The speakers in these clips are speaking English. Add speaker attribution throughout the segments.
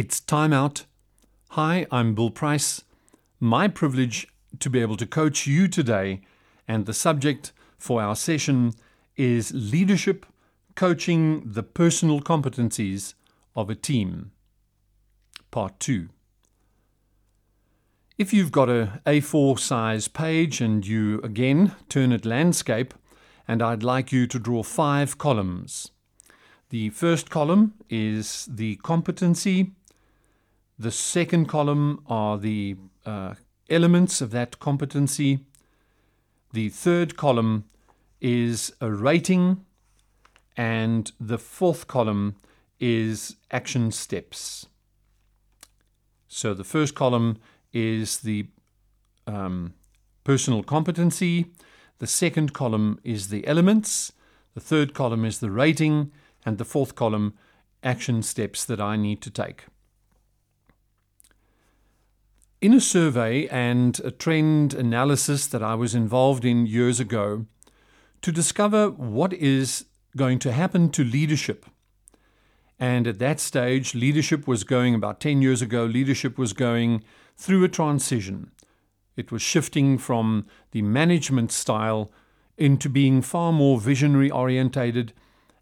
Speaker 1: It's time out. Hi, I'm Bill Price. My privilege to be able to coach you today, and the subject for our session is leadership coaching the personal competencies of a team. Part 2. If you've got a A4 size page and you again turn it landscape, and I'd like you to draw five columns. The first column is the competency. The second column are the uh, elements of that competency. The third column is a rating. And the fourth column is action steps. So the first column is the um, personal competency. The second column is the elements. The third column is the rating. And the fourth column, action steps that I need to take. In a survey and a trend analysis that I was involved in years ago, to discover what is going to happen to leadership. And at that stage, leadership was going, about 10 years ago, leadership was going through a transition. It was shifting from the management style into being far more visionary orientated.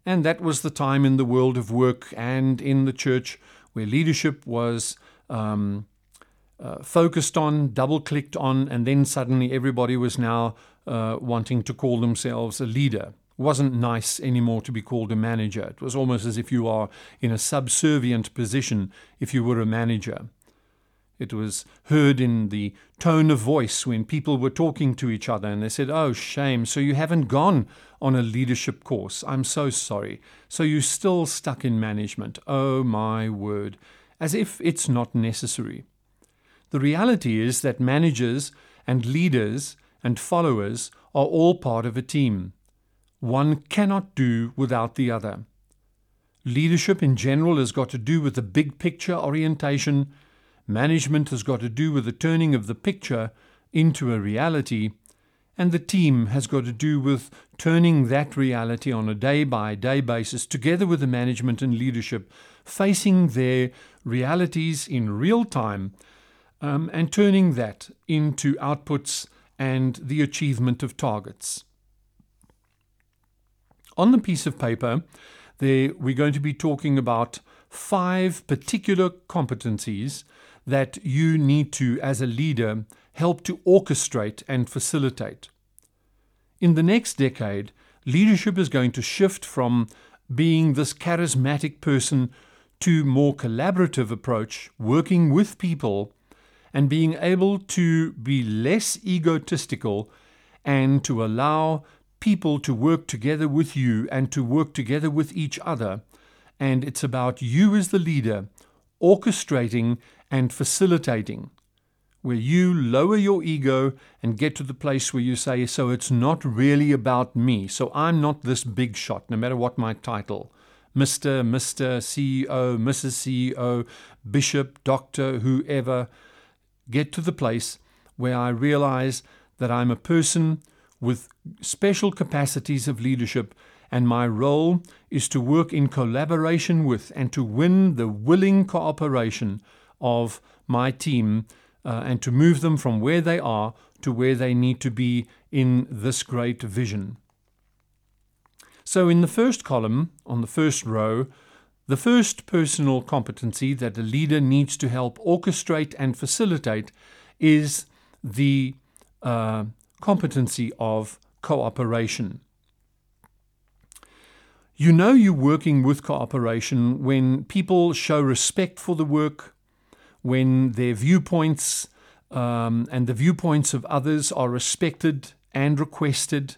Speaker 1: And that was the time in the world of work and in the church where leadership was um, uh, focused on, double clicked on, and then suddenly everybody was now uh, wanting to call themselves a leader. It wasn't nice anymore to be called a manager. It was almost as if you are in a subservient position if you were a manager. It was heard in the tone of voice when people were talking to each other and they said, Oh, shame. So you haven't gone on a leadership course. I'm so sorry. So you're still stuck in management. Oh, my word. As if it's not necessary. The reality is that managers and leaders and followers are all part of a team. One cannot do without the other. Leadership in general has got to do with the big picture orientation. Management has got to do with the turning of the picture into a reality. And the team has got to do with turning that reality on a day by day basis, together with the management and leadership, facing their realities in real time um, and turning that into outputs and the achievement of targets. On the piece of paper, there we're going to be talking about five particular competencies that you need to, as a leader, help to orchestrate and facilitate. In the next decade, leadership is going to shift from being this charismatic person to more collaborative approach, working with people and being able to be less egotistical and to allow people to work together with you and to work together with each other. And it's about you as the leader orchestrating and facilitating, where you lower your ego and get to the place where you say, So it's not really about me. So I'm not this big shot, no matter what my title. Mr., Mr., CEO, Mrs. CEO, Bishop, Doctor, whoever get to the place where I realize that I'm a person with special capacities of leadership, and my role is to work in collaboration with and to win the willing cooperation of my team uh, and to move them from where they are to where they need to be in this great vision. So, in the first column, on the first row, the first personal competency that a leader needs to help orchestrate and facilitate is the uh, competency of cooperation. You know you're working with cooperation when people show respect for the work, when their viewpoints um, and the viewpoints of others are respected and requested,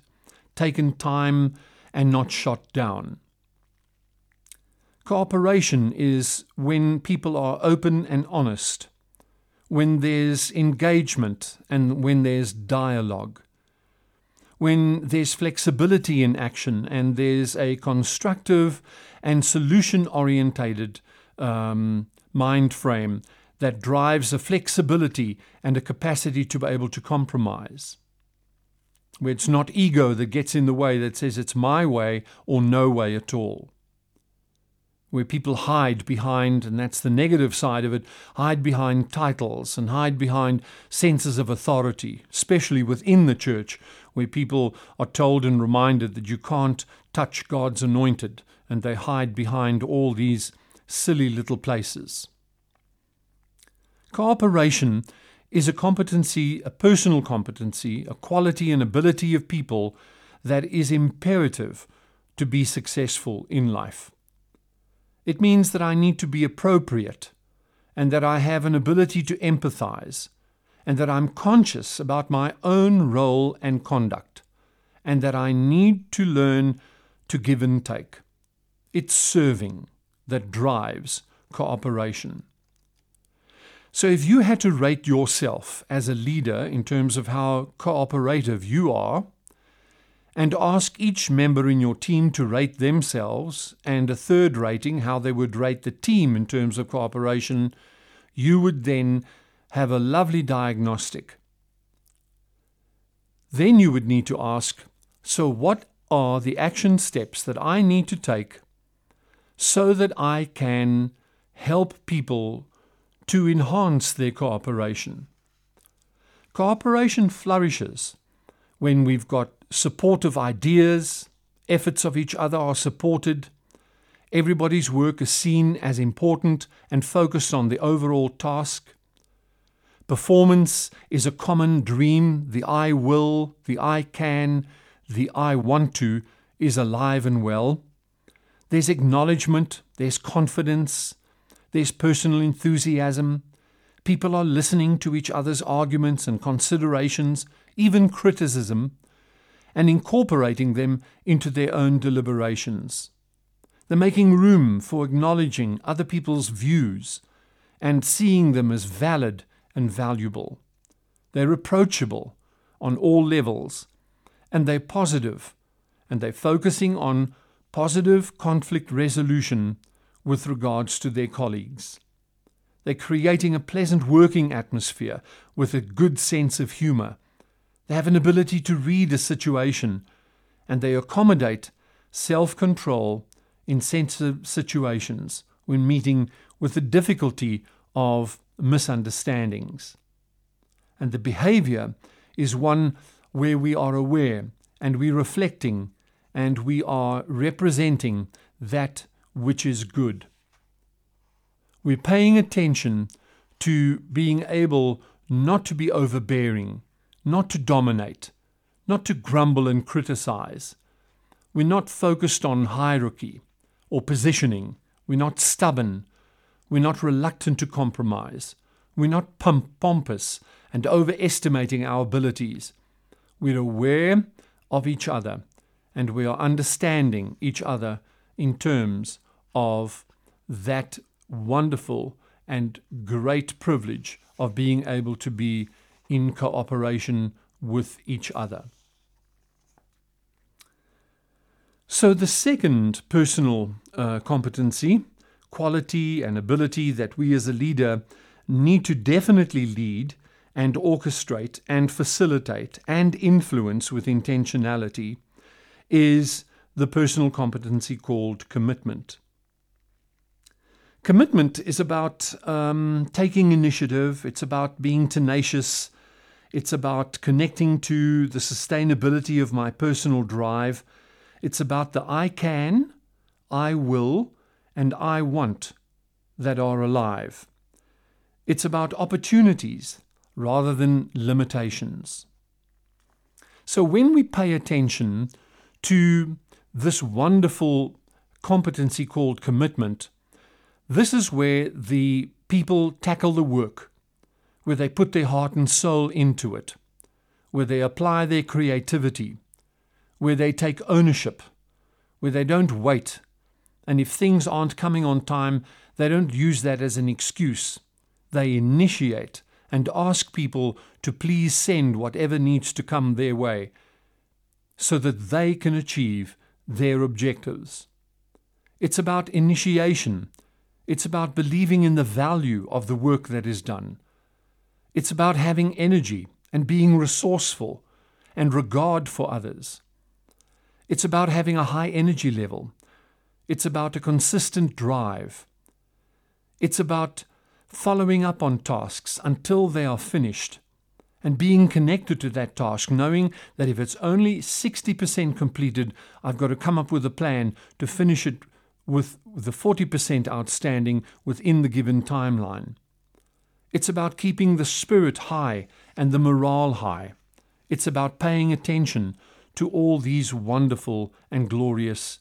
Speaker 1: taken time, and not shot down. Cooperation is when people are open and honest, when there's engagement and when there's dialogue, when there's flexibility in action and there's a constructive and solution orientated um, mind frame that drives a flexibility and a capacity to be able to compromise. Where it's not ego that gets in the way that says it's my way or no way at all. Where people hide behind, and that's the negative side of it, hide behind titles and hide behind senses of authority, especially within the church, where people are told and reminded that you can't touch God's anointed, and they hide behind all these silly little places. Cooperation is a competency, a personal competency, a quality and ability of people that is imperative to be successful in life. It means that I need to be appropriate and that I have an ability to empathize and that I'm conscious about my own role and conduct and that I need to learn to give and take. It's serving that drives cooperation. So, if you had to rate yourself as a leader in terms of how cooperative you are, and ask each member in your team to rate themselves, and a third rating, how they would rate the team in terms of cooperation, you would then have a lovely diagnostic. Then you would need to ask so, what are the action steps that I need to take so that I can help people to enhance their cooperation? Cooperation flourishes when we've got supportive ideas, efforts of each other are supported, everybody's work is seen as important and focused on the overall task. Performance is a common dream. The I will, the I can, the I want to is alive and well. There's acknowledgement, there's confidence, there's personal enthusiasm. People are listening to each other's arguments and considerations, even criticism, and incorporating them into their own deliberations. They're making room for acknowledging other people's views and seeing them as valid and valuable. They're approachable on all levels, and they're positive, and they're focusing on positive conflict resolution with regards to their colleagues. They're creating a pleasant working atmosphere with a good sense of humor they have an ability to read a situation and they accommodate self control in sensitive situations when meeting with the difficulty of misunderstandings. And the behavior is one where we are aware and we're reflecting and we are representing that which is good. We're paying attention to being able not to be overbearing not to dominate, not to grumble and criticize. We're not focused on hierarchy or positioning. We're not stubborn. We're not reluctant to compromise. We're not pompous and overestimating our abilities. We're aware of each other and we are understanding each other in terms of that wonderful and great privilege of being able to be in cooperation with each other. So, the second personal uh, competency, quality, and ability that we as a leader need to definitely lead and orchestrate and facilitate and influence with intentionality is the personal competency called commitment. Commitment is about um, taking initiative, it's about being tenacious, it's about connecting to the sustainability of my personal drive. It's about the I can, I will, and I want that are alive. It's about opportunities rather than limitations. So when we pay attention to this wonderful competency called commitment, this is where the people tackle the work where they put their heart and soul into it, where they apply their creativity, where they take ownership, where they don't wait. And if things aren't coming on time, they don't use that as an excuse. They initiate and ask people to please send whatever needs to come their way so that they can achieve their objectives. It's about initiation. It's about believing in the value of the work that is done. It's about having energy and being resourceful and regard for others. It's about having a high energy level. It's about a consistent drive. It's about following up on tasks until they are finished and being connected to that task, knowing that if it's only 60% completed, I've got to come up with a plan to finish it with the 40% outstanding within the given timeline. It's about keeping the spirit high and the morale high. It's about paying attention to all these wonderful and glorious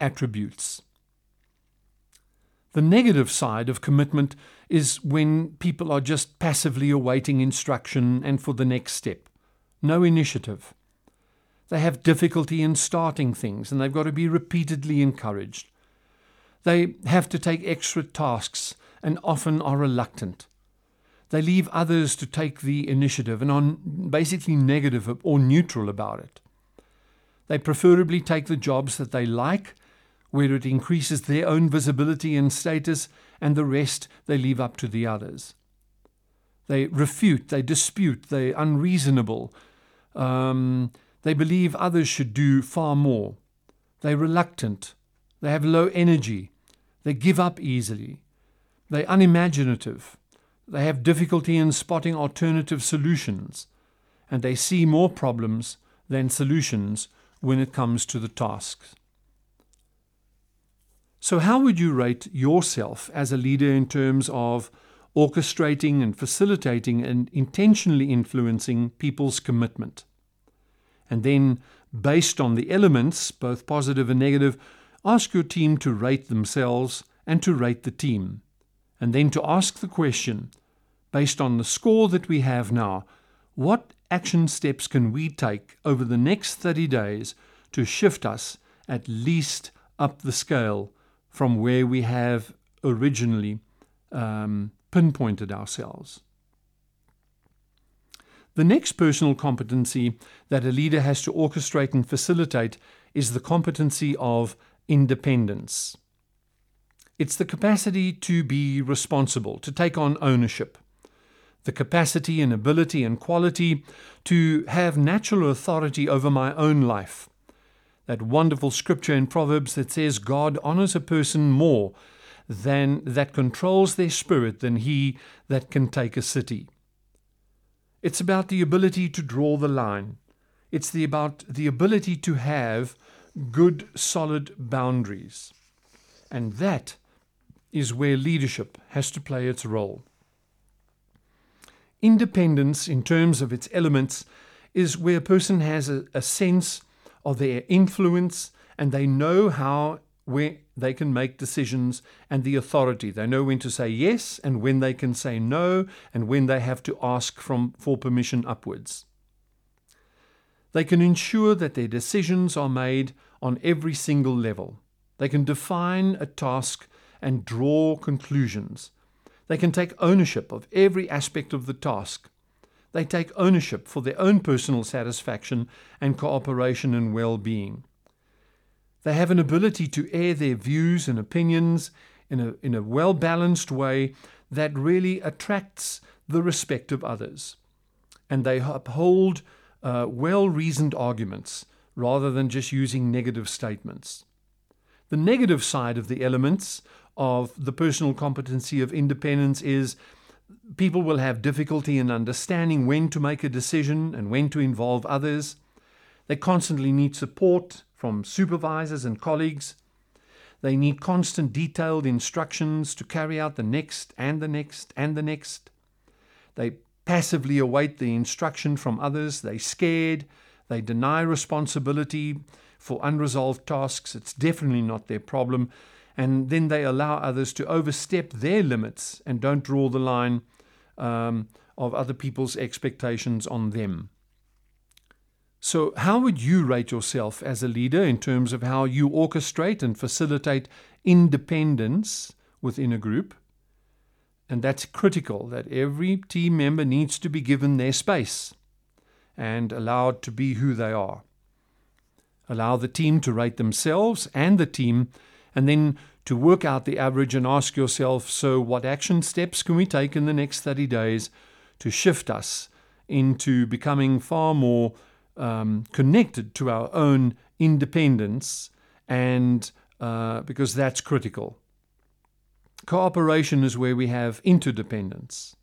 Speaker 1: attributes. The negative side of commitment is when people are just passively awaiting instruction and for the next step. No initiative. They have difficulty in starting things and they've got to be repeatedly encouraged. They have to take extra tasks and often are reluctant. They leave others to take the initiative and are basically negative or neutral about it. They preferably take the jobs that they like where it increases their own visibility and status, and the rest they leave up to the others. They refute, they dispute, they're unreasonable. Um, they believe others should do far more. They're reluctant. They have low energy. They give up easily. They're unimaginative. They have difficulty in spotting alternative solutions. And they see more problems than solutions when it comes to the tasks. So, how would you rate yourself as a leader in terms of orchestrating and facilitating and intentionally influencing people's commitment? And then, based on the elements, both positive and negative, ask your team to rate themselves and to rate the team. And then to ask the question, based on the score that we have now, what action steps can we take over the next 30 days to shift us at least up the scale from where we have originally um, pinpointed ourselves. The next personal competency that a leader has to orchestrate and facilitate is the competency of independence. It's the capacity to be responsible, to take on ownership, the capacity and ability and quality to have natural authority over my own life, that wonderful scripture in Proverbs that says God honors a person more than that controls their spirit than he that can take a city. It's about the ability to draw the line. It's the about the ability to have good solid boundaries. And that is where leadership has to play its role. Independence, in terms of its elements, is where a person has a, a sense of their influence and they know how where they can make decisions and the authority. They know when to say yes and when they can say no and when they have to ask from, for permission upwards. They can ensure that their decisions are made on every single level. They can define a task and draw conclusions. They can take ownership of every aspect of the task they take ownership for their own personal satisfaction and cooperation and well being. They have an ability to air their views and opinions in a, in a well balanced way that really attracts the respect of others. And they uphold uh, well reasoned arguments rather than just using negative statements. The negative side of the elements of the personal competency of independence is people will have difficulty in understanding when to make a decision and when to involve others. They constantly need support from supervisors and colleagues. They need constant detailed instructions to carry out the next and the next and the next. They passively await the instruction from others. They're scared. They deny responsibility for unresolved tasks. It's definitely not their problem and then they allow others to overstep their limits and don't draw the line um, of other people's expectations on them. So, how would you rate yourself as a leader in terms of how you orchestrate and facilitate independence within a group? And that's critical that every team member needs to be given their space and allowed to be who they are. Allow the team to rate themselves and the team and then to work out the average and ask yourself so, what action steps can we take in the next 30 days to shift us into becoming far more um, connected to our own independence and uh, because that's critical. Cooperation is where we have interdependence.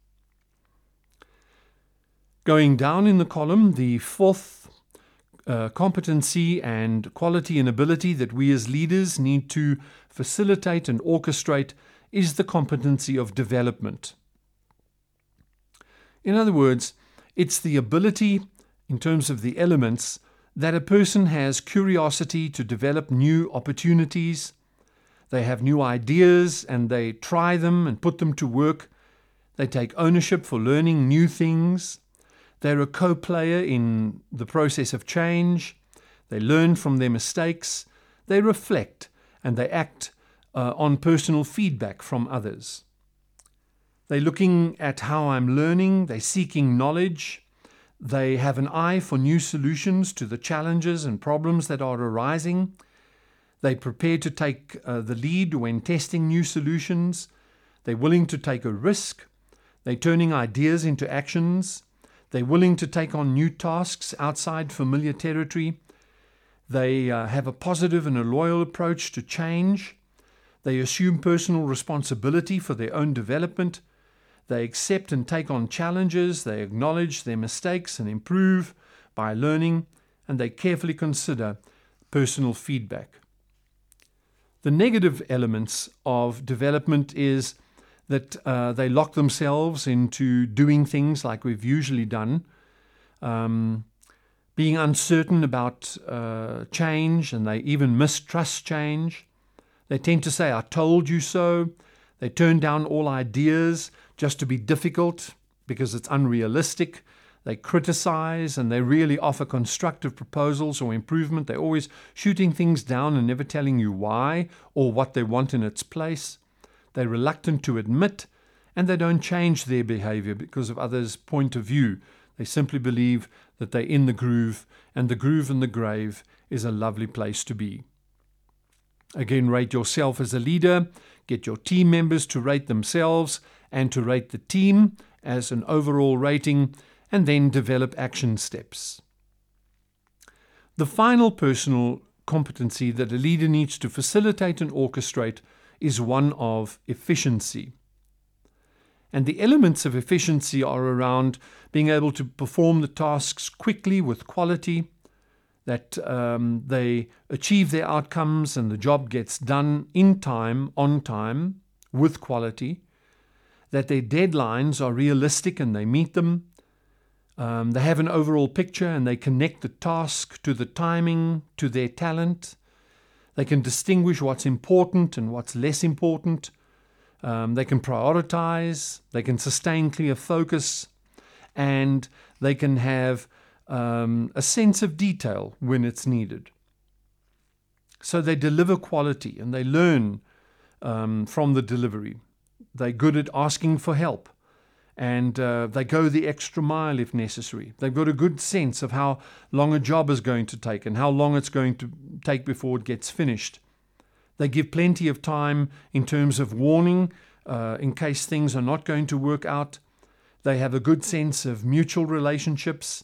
Speaker 1: Going down in the column, the fourth uh, competency and quality and ability that we as leaders need to facilitate and orchestrate is the competency of development. In other words, it's the ability, in terms of the elements, that a person has curiosity to develop new opportunities. They have new ideas and they try them and put them to work. They take ownership for learning new things. They're a co player in the process of change. They learn from their mistakes. They reflect and they act uh, on personal feedback from others. They're looking at how I'm learning, they're seeking knowledge, they have an eye for new solutions to the challenges and problems that are arising. They're prepared to take uh, the lead when testing new solutions. They're willing to take a risk. They're turning ideas into actions. They're willing to take on new tasks outside familiar territory. They uh, have a positive and a loyal approach to change. They assume personal responsibility for their own development. They accept and take on challenges, they acknowledge their mistakes and improve by learning, and they carefully consider personal feedback. The negative elements of development is that uh, they lock themselves into doing things like we've usually done, um, being uncertain about uh, change, and they even mistrust change. They tend to say, I told you so. They turn down all ideas just to be difficult because it's unrealistic. They criticize and they really offer constructive proposals or improvement. They're always shooting things down and never telling you why or what they want in its place. They're reluctant to admit and they don't change their behavior because of others' point of view. They simply believe that they're in the groove, and the groove in the grave is a lovely place to be. Again, rate yourself as a leader, get your team members to rate themselves, and to rate the team as an overall rating, and then develop action steps. The final personal competency that a leader needs to facilitate and orchestrate is one of efficiency. And the elements of efficiency are around being able to perform the tasks quickly with quality, that um, they achieve their outcomes and the job gets done in time, on time, with quality, that their deadlines are realistic and they meet them. Um, they have an overall picture and they connect the task to the timing, to their talent. They can distinguish what's important and what's less important. Um, they can prioritize, they can sustain clear focus, and they can have um, a sense of detail when it's needed. So they deliver quality and they learn um, from the delivery. They're good at asking for help and uh, they go the extra mile if necessary. They've got a good sense of how long a job is going to take and how long it's going to take before it gets finished. They give plenty of time in terms of warning uh, in case things are not going to work out. They have a good sense of mutual relationships.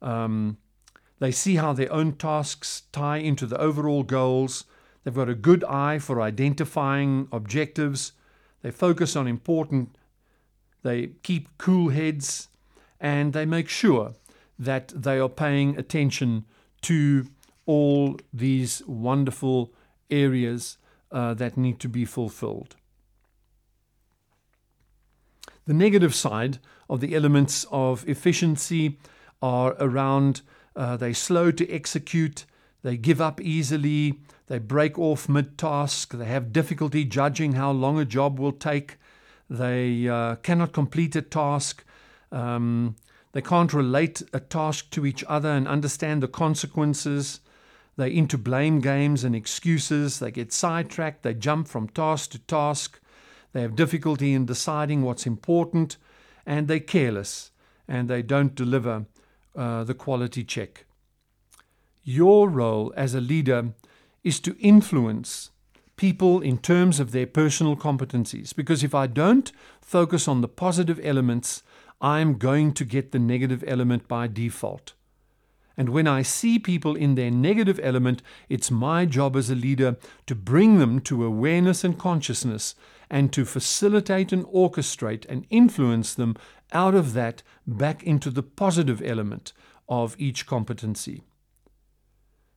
Speaker 1: Um, they see how their own tasks tie into the overall goals. They've got a good eye for identifying objectives they focus on important, they keep cool heads, and they make sure that they are paying attention to all these wonderful areas uh, that need to be fulfilled. The negative side of the elements of efficiency are around uh, they slow to execute, they give up easily, they break off mid task. They have difficulty judging how long a job will take. They uh, cannot complete a task. Um, they can't relate a task to each other and understand the consequences. They're into blame games and excuses. They get sidetracked. They jump from task to task. They have difficulty in deciding what's important. And they're careless and they don't deliver uh, the quality check. Your role as a leader is to influence people in terms of their personal competencies. Because if I don't focus on the positive elements, I'm going to get the negative element by default. And when I see people in their negative element, it's my job as a leader to bring them to awareness and consciousness and to facilitate and orchestrate and influence them out of that back into the positive element of each competency.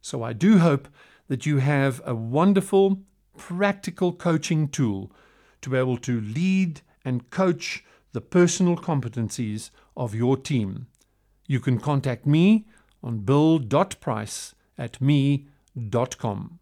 Speaker 1: So I do hope that you have a wonderful, practical coaching tool to be able to lead and coach the personal competencies of your team. You can contact me on bill.price at me.com.